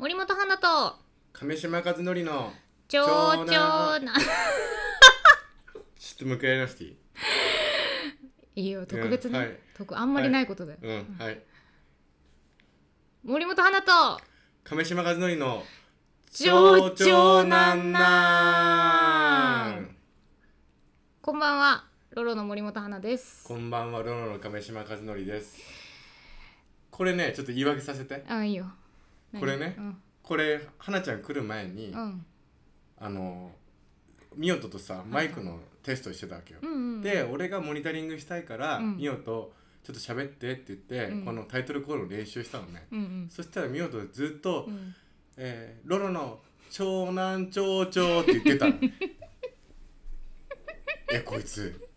森本花と亀島和則の長長長な男ちょっともう一回やりましていい？いいよ特別ね、うんはい。特あんまりないことだよ、うんはい。森本花と亀島和則の長長なんなんこんばんはロロの森本花です。こんばんはロロの亀島和則です。これねちょっと言い訳させて。あいいよ。何これね。うん、これ花ちゃん来る前に、うん。あのミオトとさマイクのテストしてたわけよ、うんうん、で俺がモニタリングしたいから、うん。ミオとちょっと喋ってって言って、うん。このタイトルコールの練習したのね、うんうん。そしたらミオとずっと、うん。えーロロの長男長長って言ってたの。えこいつ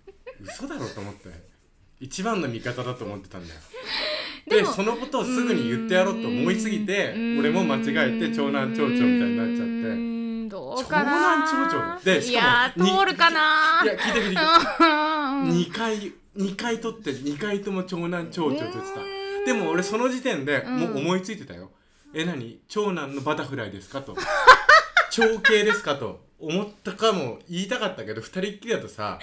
嘘だろと思って。一番の味方だと思ってたんだよでそのことをすぐに言ってやろうと思いすぎてうん。俺も間違えて長男長長みたいになっちゃうって。んどうかな長男長長でしかもいやに通るかないや聞いて聞いて。うん。2回2回取って2回とも長男長長って言ってた。でも俺その時点でもう思いついてたよ、え何？長男のバタフライですかと。長兄ですかと。思ったかも言いたかったけど二人っきりだとさ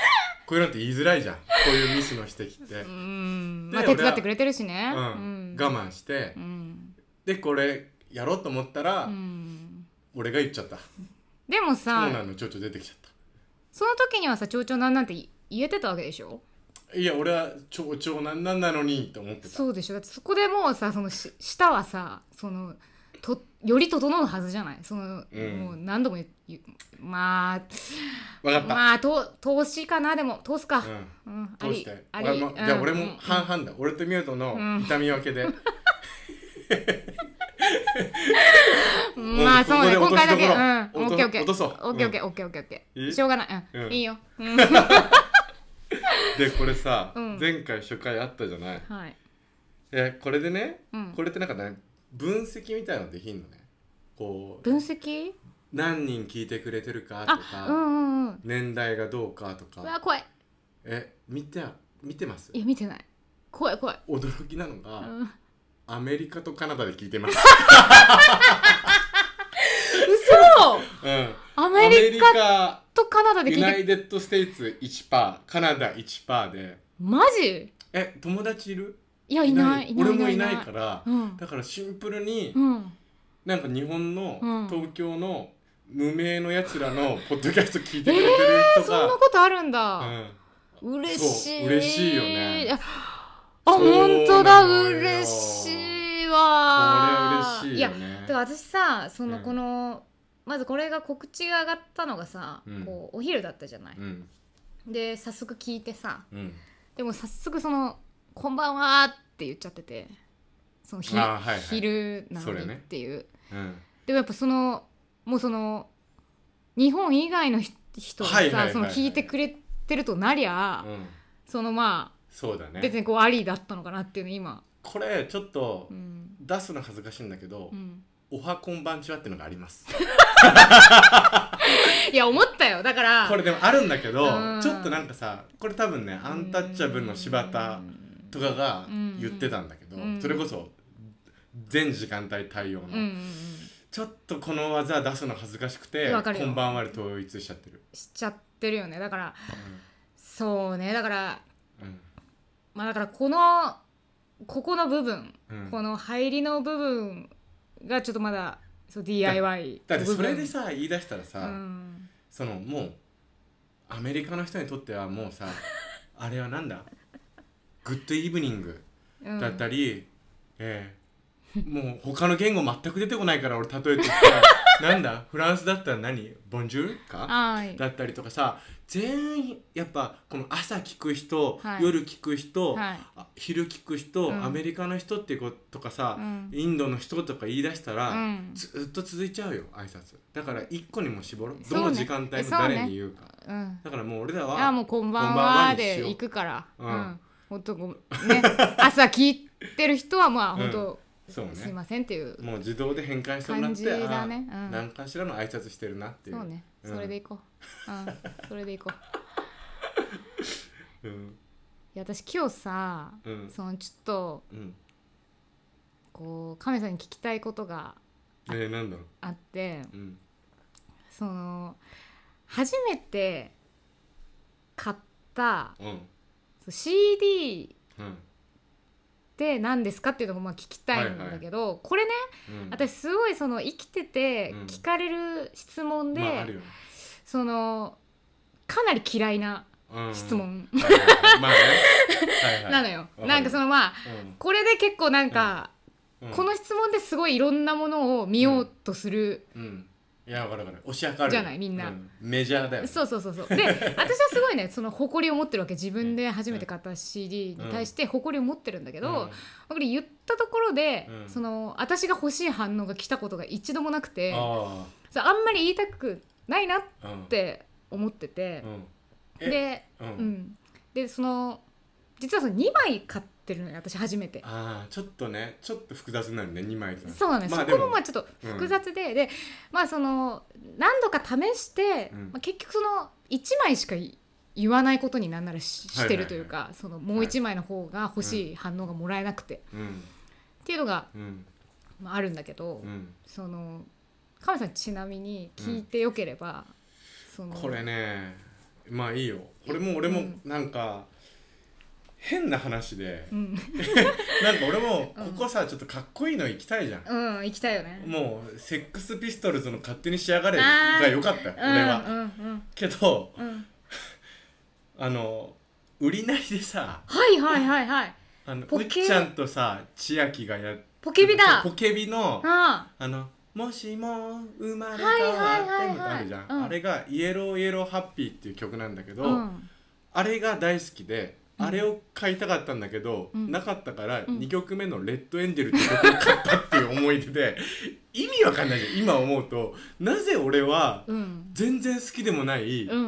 こういうのって言いづらいじゃん。こういうミスの指摘って、うん。でまあ手伝ってくれてるしね。うん。我慢して。うん。でこれやろうと思ったら、うん。俺が言っちゃった。でもさ長男の長々出てきちゃっその時にはさ長々なんなんて言えてたわけでしょ？たいや俺は長長男なんなのにと思ってた。そうでしょ？だってそこでもうさそのし舌はさそのとより整うはずじゃない？その、うん。もう何度もまあまあと投資かな？でも通すか、うん。うん、ありどうしてあり。俺もじゃあ俺もうん。半々だ、俺とミュートのうん。痛み分けで、うん。まあそうね。今回だけ。うん。オッケーオッケー。落とそう。オッケーオッケーオッケーオッケー。オッケーしょうがない。うん、うん。いいよ、うん、でこれさ、うん。前回初回あったじゃない？はい、えこれでねうん、これってなんかね分析みたいのできんのね。こう分析？何人聞いてくれてるかとあか、うんうんうん。年代がどうかとうわか怖い。え見て見てます？いや見てない。怖い怖い、驚きなのが、うん、アメリカとカナダで聞いてます、嘘！うん、アメリカカとカナダで聞ユナいてイテッド・ステイツ1%カナダ1%で。マジ？え友達いる？いやいないいない。俺もいないからうん。だからシンプルにうん。なんか日本のうん。東京の無名のやつらの ポッドキャスト聞いてくれてる人そんなが、ことあるんだ、うん、嬉しい。嬉しいよね。あ本当だ。嬉しいわ。これ嬉しいいやよね。だから私さそのうん。この、まずこれが告知が上がったのがさ、うん。こうお昼だったじゃない、うん。で早速聞いてさ。うん。でも早速その「こんばんは」って言っちゃっててそのひあーはいはい。昼なのにそれねっていう、うん。でもやっぱそのもうその日本以外のひ人がさ、はいはいはいはい。その聞いてくれてるとなりゃ、うん。そのまあ、そうだね。別にこうありだったのかなっていうの今、これちょっとうん。出すの恥ずかしいんだけどうん、「おはこんばんちは」ってのがあります。いや思ったよ。だからこれでもあるんだけどうん。ちょっとなんかさこれ多分ねアンタッチャブルの柴田とかが言ってたんだけどうん。それこそ全時間帯対応の、うんうんうん。ちょっとこの技出すの恥ずかしくてわかるよ。こんばんはで統一しちゃってる、しちゃってるよね。だからそうね。だからうん。まあだからこのここの部分、うん。この入りの部分がちょっとまだそう DIY だってそれでさ言い出したらさ、そのもうアメリカの人にとってはもうさ あれはなんだ？グッドイブニングうん。だったり、えーもう他の言語全く出てこないから俺例えてきて。なんだ？フランスだったら何？ボンジュールか？はい。だったりとかさ。全員やっぱこの朝聞く人、はい。夜聞く人、はい。あ昼聞く人、うん。アメリカの人っていうことかさ、うん。インドの人とか言い出したら、うん。ずっと続いちゃうよ挨拶。だから一個にも絞ろう。どの時間帯の誰に言うか。うん。だからもう俺らあはもうこんばんはで行くから。うん。うん本当ごね 朝聞いてる人はまあ本当そうね。すいませんっていう。もう自動で変換してもらって感じだね。うん。何かしらの挨拶してるなっていう。そうね。うん。それでいこう。うん。それでいこう。うん。いや私今日さうん。そのちょっとうん。こう亀さんに聞きたいことがえー、なんだろう。あってうん。その初めて買ったうん CD うん。って何ですかっていうのもまあ聞きたいんだけど、これねうん。私すごいその生きててうん。聞かれる質問で、まああるよね。そのかなり嫌いなうん。質問。はいはいはい。まあね。はいはい。なのよ。なんかそのまあうん。これで結構なんか、うん。この質問ですごいいろんなものを見ようとする、うんいやわかるわかる。推し量る。じゃないみんな。うメジャーだよね。そうそうそうそう。で私はすごいねその誇りを持ってるわけ自分で初めて買った CD に対して誇りを持ってるんだけど、これ言ったところで、うん。その私が欲しい反応が来たことが一度もなくてあそうあんまり言いたくないなっあうん。て思ってて。う、ん。えで、ううん。ん、でその実はその2枚買ってるのよ私初めて。ああちょっとねちょっと複雑になるね2枚とそうなんです、まあそこもまあちょっと複雑で、でまあその何度か試して、うん。まあ、結局その1枚しかい言わないことになんならしてるというか、そのもう1枚の方が欲しい反応がもらえなくて、うん。っていうのが、うん。まあ、あるんだけど、うん。その亀さんちなみに聞いてよければ、そのこれねまあいいよ。これも俺もうん。なんか変な話で。うん、なんか俺もここさちょっとかっこいいの行きたいじゃん。うん、行きたいよね。もうセックスピストルズの勝手にしやがれが良かったよ俺は。うんうんうん。けどうん、あのウリナリでさはいはいはいはい。あのうっちゃんとさ千秋がやっポケビだ。ポケビのああの「もしも生まれ変わはいってはいも」あるじゃん、うんあれが「イエローイエローハッピー」っていう曲なんだけど、あ、うん、あれが大好きで、うんあれを買いたかったんだけど、うん。なかったからうん。2曲目の「レッドエンジェル」って曲を買ったっていう思い出で 意味わかんないじゃん今思うと。なぜ俺はうん、全然好きでもないうん、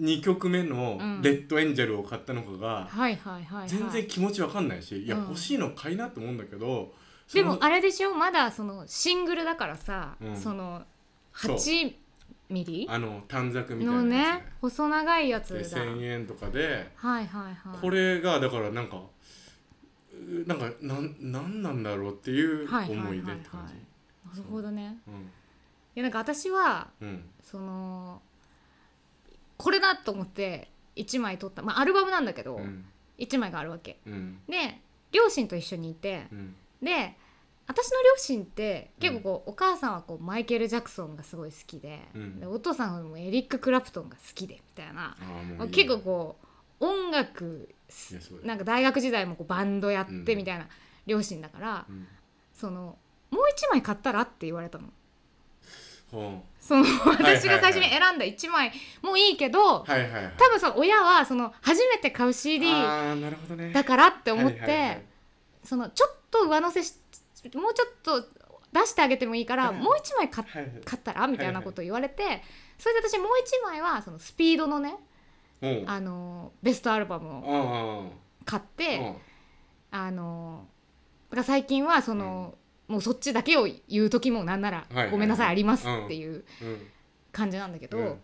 うん、2曲目のうん「レッドエンジェル」を買ったのかがはいはいはい、はい。全然気持ちわかんないしいやうん。欲しいの買いなと思うんだけどでもあれでしょ？まだそのシングルだからさ、うん。そのそう。8ミリ？あの短冊みたいなのやね。細長いやつつねでだ1000円とかではいはいはい。これがだからなんかうなんかなんなんなんだろうっていうはいはいはいはい思い。出って感じなるほどね。う。ん。いやなんか私はうん。そのこれだと思って1枚取った。まあアルバムなんだけど、うん。1枚があるわけ。うん。で両親と一緒にいてうん。で私の両親って結構こう、お母さんはこうマイケル・ジャクソンがすごい好きで,、うん。でお父さんはエリック・クラプトンが好きでみたいな結構こう音楽なんか大学時代もこうバンドやってうんみたいな両親だから、うん。そのもう一枚買ったらって言われたの。ほその私が最初に選んだ1枚もいいけど、うはいはいはい。多分その親はその初めて買う CD だからって思って、そのちょっと上乗せしもうちょっと出してあげてもいいから、はい。もう1枚買ったらみたいなことを言われて、それで私もう1枚はそのスピードのね、うん。あのベストアルバムをあ買って、あのだから最近はその、もうそっちだけを言う時もなんならごめんなさいありますっていううん。感じなんだけど、うん。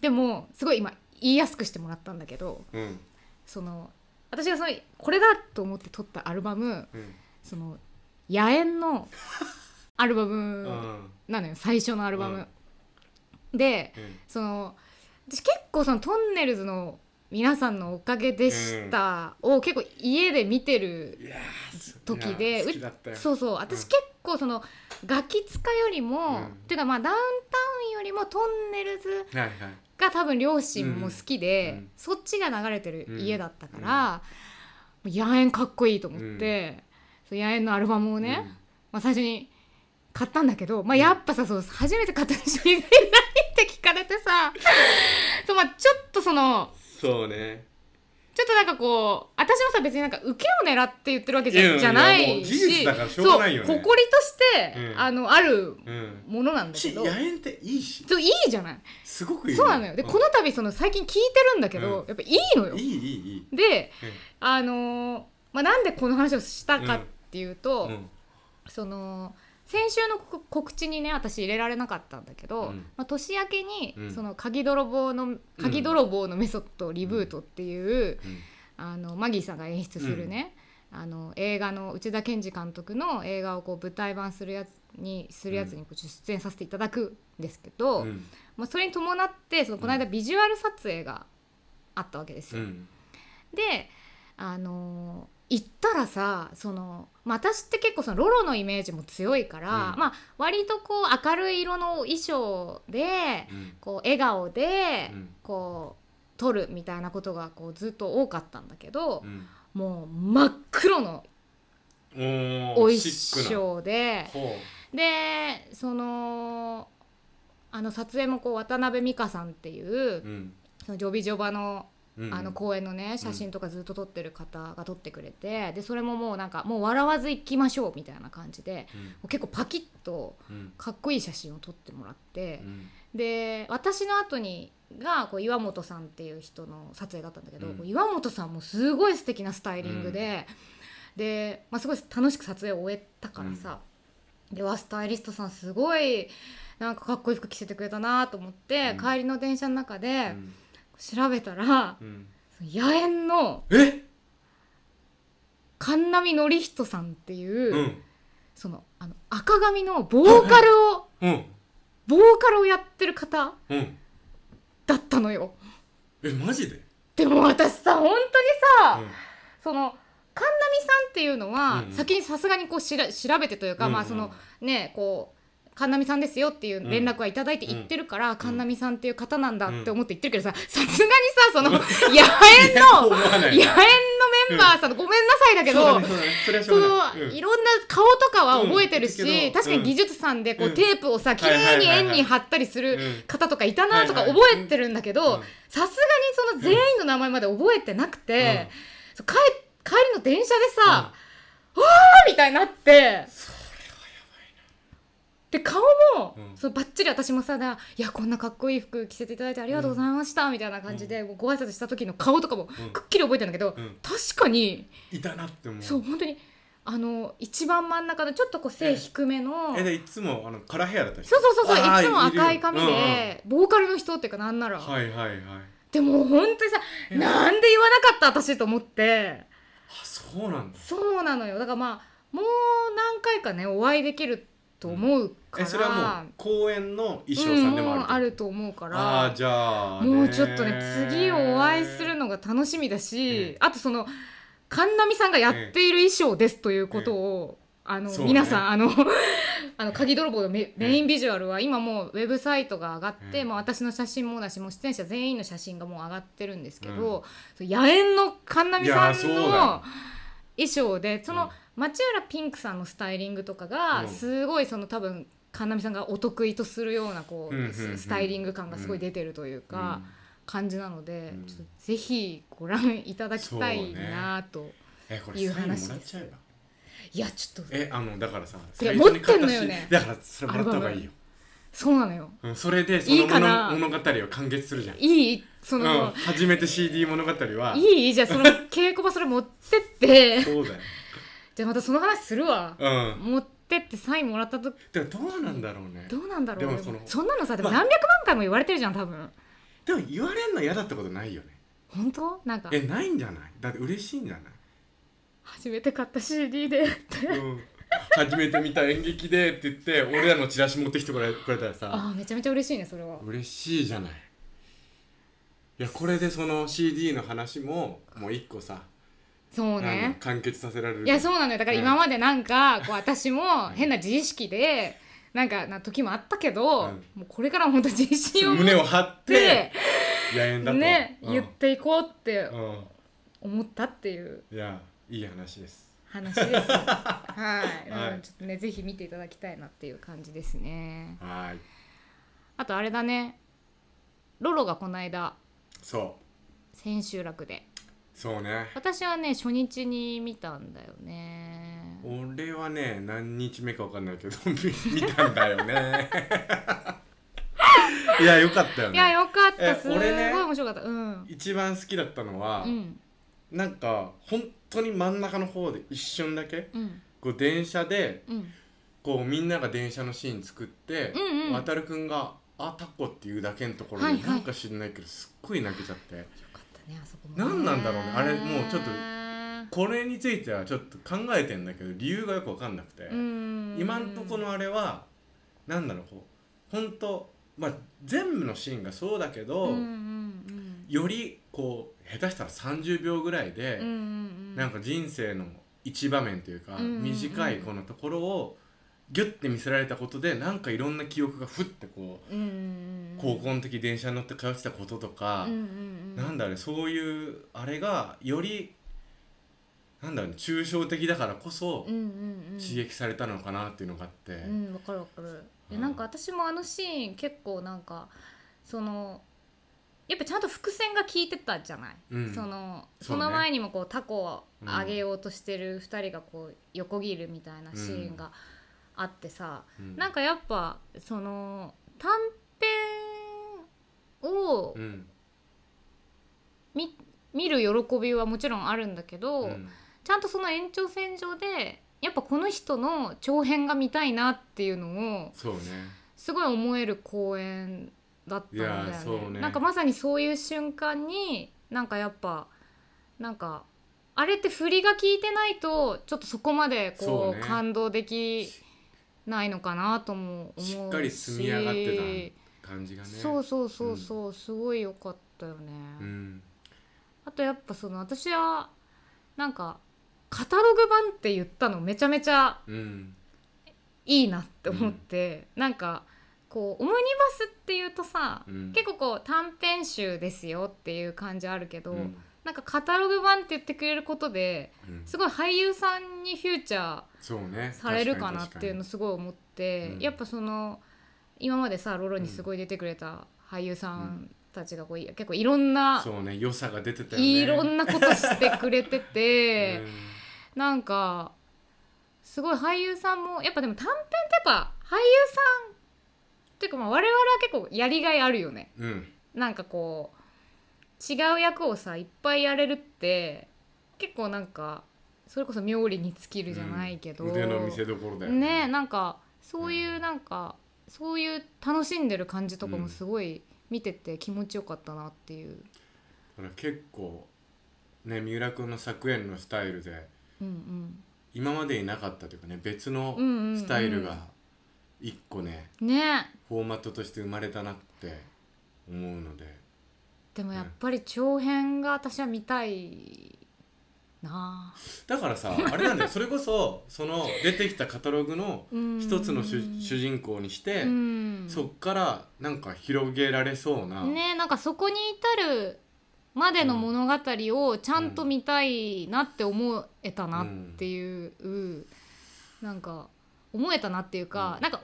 でもすごい今言いやすくしてもらったんだけどうん。その私がそのこれだと思って撮ったアルバムうん。その野猿のアルバうムん。なのよ最初のアルバム。でうん。その私結構そのトンネルズの皆さんのおかげでしたを結構家で見てる時でそうそう私結構そのガキ使よりも、うん。っていうかまあダウンタウンよりもトンネルズが多分両親も好きで、そっちが流れてる家だったから、野猿かっこいいと思って、そう野猿のアルバムをね、まあ、最初に買ったんだけど、まあ、やっぱさそう初めて買った CD 何って聞かれてさ そう、まあ、ちょっとそのそうね。ちょっとなんかこう私もさ別になんか受けを狙って言ってるわけじゃなもいうしそう誇りとして、うん。あのあるうん。ものなんだけど。し野猿っていいし。そういいじゃない。すごくいいそうなのよ。で、ん。この度その最近聞いてるんだけど、うん。やっぱいいのよ。いいいいいい。であのーまあ、なんでこの話をしたかっていうと、うん。その先週の告告知にね私入れられなかったんだけど、うん。まあ、年明けに、うん。その鍵泥棒の鍵泥棒のメソッドリブートっていう、うん。あのマギーさんが演出するね、あの映画の内田健二監督の映画をこう舞台版するやつにするやつにこう出演させていただくんですけど、うん。まあ、それに伴ってそのこの間ビジュアル撮影があったわけですよ。うん。であのー行ったらさその、まあ、私って結構そのロロのイメージも強いから、うん。まあ、割とこう明るい色の衣装でうん。こう笑顔でうん。こう撮るみたいなことがこうずっと多かったんだけどう、ん。もう真っ黒のお衣装でほでそのあの撮影もこう渡辺美香さんっていうそのジョビジョバのうんあの公演のね写真とかずっと撮ってる方が撮ってくれてでそれももうなんかもう笑わず行きましょうみたいな感じでうん。結構パキッとうんかっこいい写真を撮ってもらってうん。で私の後にがこう岩本さんっていう人の撮影だったんだけど、うん。岩本さんもすごい素敵なスタイリングで、で、まあ、すごい楽しく撮影を終えたからさ、でわスタイリストさんすごいなんかかっこいい服着せてくれたなと思って、うん。帰りの電車の中うでん調べたら、うん。野猿のえ？神波典人さんっていう、うん。そのあの赤髪のボーカルを、うん。ボーカルをやってる方うん。だったのよ。えマジで？でも私さ本当にさ、うん。その神波さんっていうのは、うん先にさすがにこうしら調べてというか、うん。まあそのねこう神波さんですよっていう連絡はいただいて言ってるから、神波さんっていう方なんだって思って言ってるけどささすがにさその 野猿の野猿のメンバーさんのごめんなさいだけど、そのいろんな顔とかは覚えてるし、確かに技術さんでこう、うん。テープをさ綺麗に円に貼ったりするうん。方とかいたなとか覚えてるんだけどうん。さすがにその全員の名前まで覚えてなくて、帰帰りの電車でさ、あみたいになってで顔も、うん。そうバッチリ私もさだいやこんなかっこいい服着せていただいてありがとうございました、みたいな感じで、ご挨拶した時の顔とかもうん。くっきり覚えてるんだけど、うん。確かにいたなって思う。そう本当にあの一番真ん中のちょっとこう背低めのえでいつもあのカラーヘアだったりそうそうそうそういつも赤いる髪よで、ボーカルの人っていうかなんなら、うんうんはいはいはい。でも本当にさえなんで言わなかった私と思って。あそうなんだ。そうなのよ。だからまあもう何回かねお会いできると思うから、えそれはもう公演の衣装さんでもあるうんあると思うかあら。あじゃあねもうちょっとね次お会いするのが楽しみだし、ええ。あとその神波さんがやっている衣装ですということを、あの、ね。皆さんあの あの鍵泥棒のメインビジュアルは今もうウェブサイトが上がって、ええ。まあ、私の写真もだしもう出演者全員の写真がもう上がってるんですけど、野猿の神波さんの衣装でその、うん町浦ピンクさんのスタイリングとかがうん。すごいその多分神波さんがお得意とするようなこう、スタイリング感がすごい出てるというか。感じなので、うん。ちょっとぜひご覧いただきたいなと、いう話です。いやちょっと。えあのだからさいや最初に買ったし持ってんのよね。だからそれもらった方がいいよ。そうなのよ。うんそれでそいの物物語を完結するじゃん。いい？そうん。の、初めて CD 物語は。いい？じゃあその 稽古場それ持ってって。そうだよじゃあまたその話するわ、うん。持ってってサインもらったと。でもどうなんだろうね。どうなんだろう。でもそのそんなのさでもまあ。何百万回も言われてるじゃん多分。でも言われんの嫌だったことないよね。本当？なんか。えないんじゃない？だって嬉しいんじゃない？初めて買った CD でって。うん。初めて見た演劇でって言って俺らのチラシ持ってきてくれくれたらさ。ああめちゃめちゃ嬉しいねそれは。嬉しいじゃない。いやこれでその CD の話ももう一個さそうね。完結させられる。いやそうなのよ。だからうん今までなんかこう私も変な自意識でなんかな時もあったけど、うんもうこれからは本当自信を胸を張ってね、うん。言っていこうってうん。思ったっていう。いやいい話です。話です。はい、はい。ちょっとねぜひ見ていただきたいなっていう感じですね。はい。あとあれだね。ロロがこの間そう。千秋楽でそうね。私はね初日に見たんだよね。俺はね何日目か分かんないけど見 見たんだよね。いやよかったよね。いやよかった。えすごい面白かった。うん。一番好きだったのは、うん。なんか本当に真ん中の方で一瞬だけうん。こう電車でうん。こうみんなが電車のシーン作って、うんうん。渡るくんが「あタコ」っていうだけのところはいはい。になんか知んないけどすっごい泣けちゃって、ねあそこもね。何なんだろうね。あれもうちょっとこれについてはちょっと考えてんだけど理由がよく分かんなくて、うん今んとこのあれはなんだろうこう本当まあ全部のシーンがそうだけど、よりこう下手したら30秒ぐらいで、うなんか人生の一場面というか、短いこのところをギュッて見せられたことでなんかいろんな記憶がふってこう、うんうんうん高校の時電車に乗って通ってたこととか、うんうんうんなんだろうそういうあれがよりなんだろうね抽象的だからこそうんうんうん。刺激されたのかなっていうのがあって、うんわかるわかる。でうん。なんか私もあのシーン結構なんかそのやっぱちゃんと伏線が効いてたじゃない、うん。そのその前にもこうタコをあげようとしてる2人がこう横切るみたいなシーンがあってさ、うん。なんかやっぱその短編をうん。見見る喜びはもちろんあるんだけど、うん。ちゃんとその延長線上でやっぱこの人の長編が見たいなっていうのをそうね。すごい思える公演だったんだよね。ね。なんかまさにそういう瞬間になんかやっぱなんかあれって振りが効いてないとちょっとそこまでそこううね。感動できないのかなとも思うししっかり積み上がってた感じがね。そうそうそうそう、すごい良かったよね、うん。あとやっぱその私はなんかカタログ版って言ったのめちゃめちゃうん。いいなって思って、なんかこうオムニバスっていうとさ、うん。結構こう短編集ですよっていう感じあるけど、うんなんかカタログ版って言ってくれることでうん。すごい俳優さんにフューチャーされるかなっていうのすごい思って、うん。やっぱその今までさロロにすごい出てくれた俳優さんたちがこうい結構いろんな、そうね良さが出てたいろんなことしてくれてて。うん。なんかすごい俳優さんもやっぱでも短編ってやっぱ俳優さんっていうかまあ我々は結構やりがいあるよね。うん。なんかこう違う役をさいっぱいやれるって結構なんかそれこそ妙利に尽きるじゃないけど、うん。腕の見せ所だよね。なんかそういうなんか、そういう楽しんでる感じとかもすごい見てて気持ちよかったなっていう、だから結構ね三浦君の作演のスタイルでうん今までになかったというかね別のうんうんうん。うんスタイルが一個ねうん、ね。フォーマットとして生まれたなって思うのででもやっぱり長編が私は見たいな。あだからさ あれなんだよ。それこそその出てきたカタログのうん。一つの主主人公にしてうん。そっからなんか広げられそうな、ねなんかそこに至るまでの物語をちゃんと見たいなって思えたなっていう、なんか思えたなっていうか、うん。なんか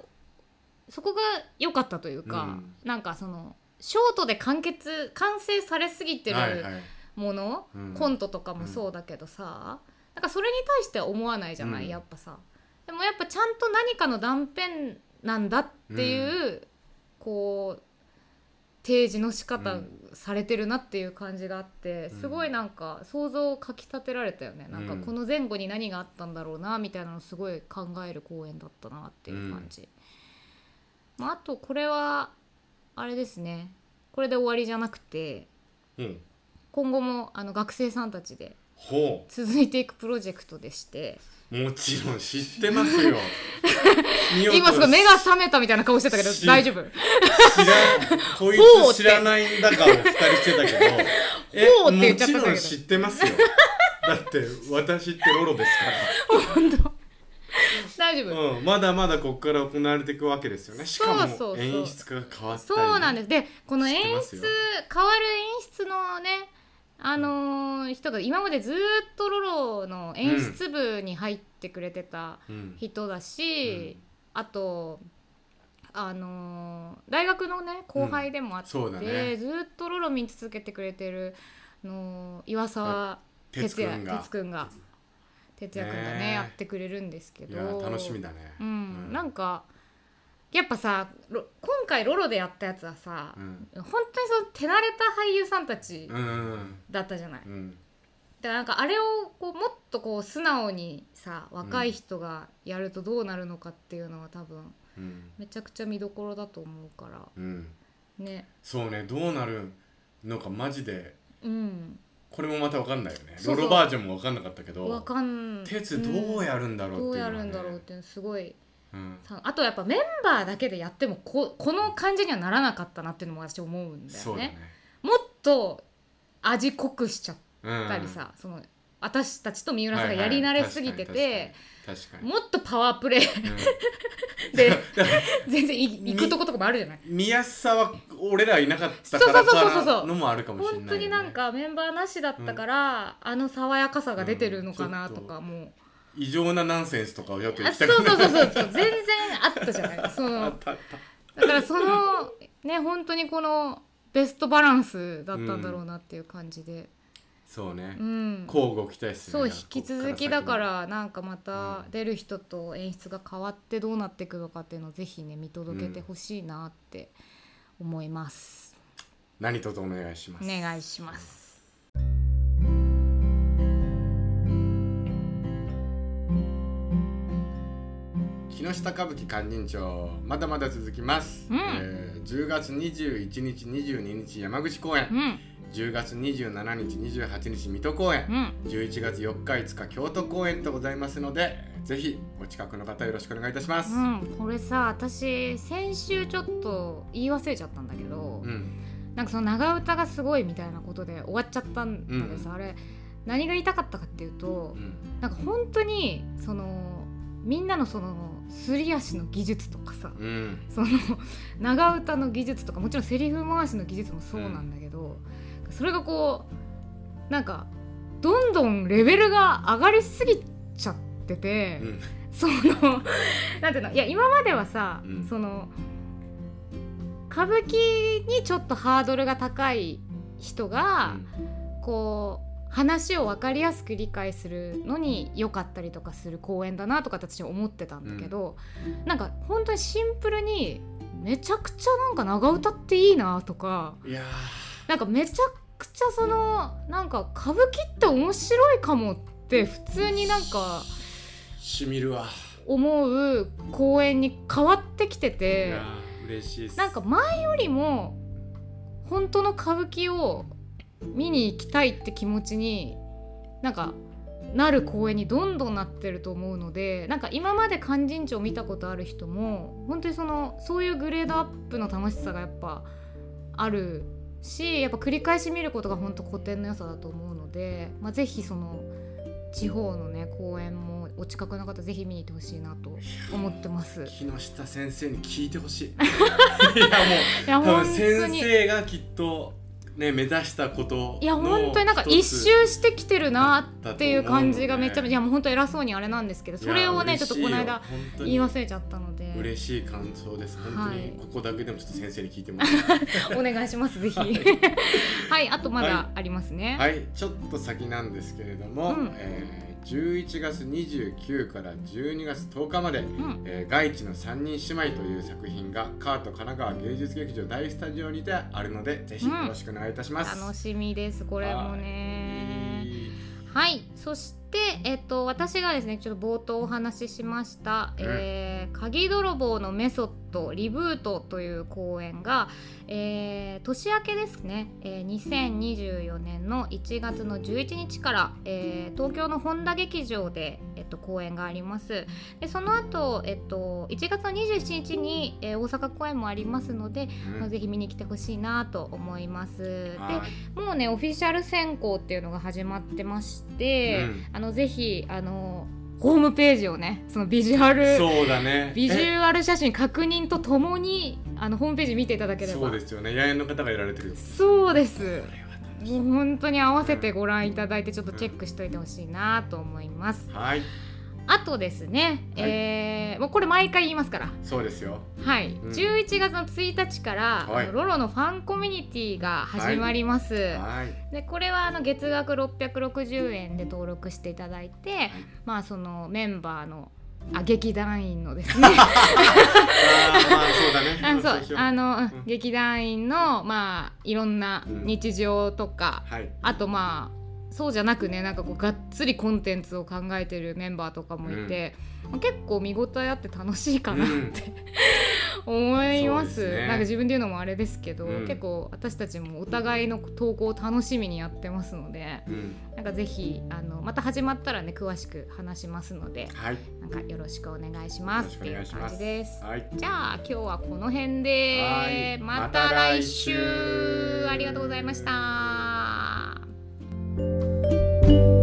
そこが良かったというか、うん。なんかそのショートで完結完成されすぎてるはいはい。もの、うん。コントとかもそうだけどさ、なんかそれに対しては思わないじゃない、うん。やっぱさ。でもやっぱちゃんと何かの断片なんだっていう、こう提示の仕方うん。されてるなっていう感じがあって、うん。すごいなんか想像をかきたてられたよね、なんかうんこの前後に何があったんだろうなみたいなのをすごい考える公演だったなっていう感じ、まあ、あとこれはあれですね。これで終わりじゃなくてうん。今後もあの学生さんたちでほ続いていくプロジェクトでして。うもちろん知ってますよ。今すごい目が覚めたみたいな顔してたけどし大丈夫？知らこい ほうって。つ知らないんだかを二人してたけど。え ほうって言っちゃったんだけど。もちろん知ってますよ。だって私ってロロですか大丈夫、ら、うん、まだまだここから行われていくわけですよね。しかも演出家が変わったりそうなんです。でこの演出変わる演出のねあのー人が今までずーっとロロの演出部に入ってくれてたうん。人だし、あとあのー大学のね後輩でもあって、そうだね。ずーっとロロ見続けてくれてるあのー岩沢哲哲也哲くんが。哲也くんがねね。えやってくれるんですけいどや楽しみだね。うん、なんかやっぱさロ今回ロロでやったやつはさう、ん。本当にその手慣れた俳優さんたちうんうんだったじゃない、うん。だからなんかあれをこうもっとこう素直にさ若い人がやるとどうなるのかっていうのは多分うん。めちゃくちゃ見どころだと思うから。うん。ね。そうねどうなるのかマジでうんこれもまた分かんないよね。ロロバージョンも分かんなかったけどわかん鉄どうやるんだろうっていうね。どうやるんだろうっていうのすごい。うん。さあとやっぱメンバーだけでやってもここの感じにはならなかったなっていうのも私思うんだよね。ね。もっと味濃くしちゃっうんたりさ、その私たちと三浦さんがやり慣れすぎてて、もっとパワープレイうん。で 全然い行くとことかもあるじゃない？見やすさは俺らいなかったからそうそうそうそうそうかのもあるかもしれない、本当になんかメンバーなしだったから、あの爽やかさが出てるのかなうんとかも異常なナンセンスとかをよくう、言あそうってたそうそうそうそう。全然あったじゃないそあのったあった。だからそのね本当にこのベストバランスだったんだろうなっていう感じで、そうね。うん。交互期待してそう引き続きだからなんかまた出る人と演出が変わってどうなっていくのかっていうのをぜひね見届けてほしいなって思います、何卒お願いします。お願いします。木下歌舞伎勧進帳まだまだ続きます、うん。えー10月21日22日山口公演。うん10月27日28日水戸公演うん。11月4日5日京都公演とございますのでぜひお近くの方よろしくお願いいたします、うん、これさ私先週ちょっと言い忘れちゃったんだけど、うん。なんかその長唄がすごいみたいなことで終わっちゃったんだけどさ、あれ何が言いたかったかっていうと、うん。なんか本当にそのみんなのそのすり足の技術とかさ、うん。その長唄の技術とかもちろんセリフ回しの技術もそうなんだけど、それがこうなんかどんどんレベルが上がりすぎちゃってて。うん。そのなんていうのいや今まではさ、うん。その歌舞伎にちょっとハードルが高い人が、こう話を分かりやすく理解するのに良かったりとかする公演だなとか私は思ってたんだけど、なんか本当にシンプルにめちゃくちゃなんか長唄っていいなとかいやなんかめちゃくちゃそのなんか歌舞伎って面白いかもって普通になんか。ーしみるわ思う公演に変わってきていて嬉しいなんか前よりも本当の歌舞伎を見に行きたいって気持ちになんかなる公演にどんどんなってると思うのでなんか今まで「勧進帳」見たことある人も本当にそのそういうグレードアップの楽しさがやっぱあるしやっぱ繰り返し見ることが本当古典の良さだと思うので、まあ、ぜひその地方のね公演もお近くの方ぜひ見に行ってほしいなと思ってます。木下先生に聞いてほしい いやいやもう先に生がきっとね目指したこといやの本当になんか一つ周してきてるなっていう感じがめっちゃ、だと思うのでいやもう本当偉そうにあれなんですけどそれをねちょっとこの間言い忘れちゃったので。嬉しい感想です本当はい。にここだけでもちょっと先生に聞いてもらって。お願いしますぜひ。はい。はいあとまはだありますね、はい。ちょっと先なんですけれども、うん。えー11月29から12月10日までうん。えー、外地の三人姉妹という作品がカート神奈川芸術劇場大スタジオにてあるのでぜひよろしくお願いいたします。楽しみですこれもね。はい。はい。そしてえっと私がですねちょっと冒頭お話ししました「うん。えー鍵泥棒のメソッドリブート」という公演が、えー年明けですね、えー2024年の1月の11日から、えー東京の本田劇場で、えっと、公演があります。でその後、えっと1月の27日に、えー大阪公演もありますので、うん。まあぜひ見に来てほしいなと思います。ではい。もうねオフィシャル選考っていうのが始まってまして、うん。あのぜひあのホームページをねそのビジュアルそうだね。ビジえュアル写真確認とともにあのホームページ見ていただければそうですよね。野猿の方がやられてる。そうですもう本当に合わせてご覧いただいてちょっとチェックしといてほしいなと思いますみはい、あとですね、はい。えーもうこれ毎回言いますから。そうですよ。はい、うん。11月の1日から、はい。あのロロのファンコミュニティが始まります、はい。でこれはあの月額660円で登録していただいて、まあそのメンバーのあ劇団員のですね。ああそうだね。あんそう。あの、うんうん。劇団員のまあいろんなうん。日常とか、はい。あとまあそうじゃなくねなんかこうがっつりコンテンツを考えてるメンバーとかもいて、まあ結構見応えあって楽しいかなって、思います。ね。なんか自分で言うのもあれですけど、うん。結構私たちもお互いの投稿を楽しみにやってますのでうん。なんかぜひあのまた始まったらね詳しく話しますのではい。なんかよろしくお願いしますっていう感じです。はい。じゃあ今日はこの辺ではい。ままたた来来週週。ありがとうございました。thank you